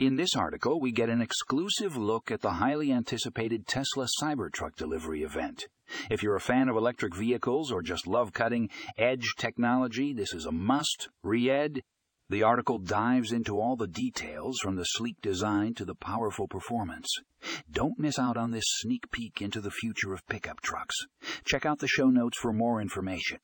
In this article, we get an exclusive look at the highly anticipated Tesla Cybertruck delivery event. If you're a fan of electric vehicles or just love cutting edge technology, this is a must read. The article dives into all the details from the sleek design to the powerful performance. Don't miss out on this sneak peek into the future of pickup trucks. Check out the show notes for more information.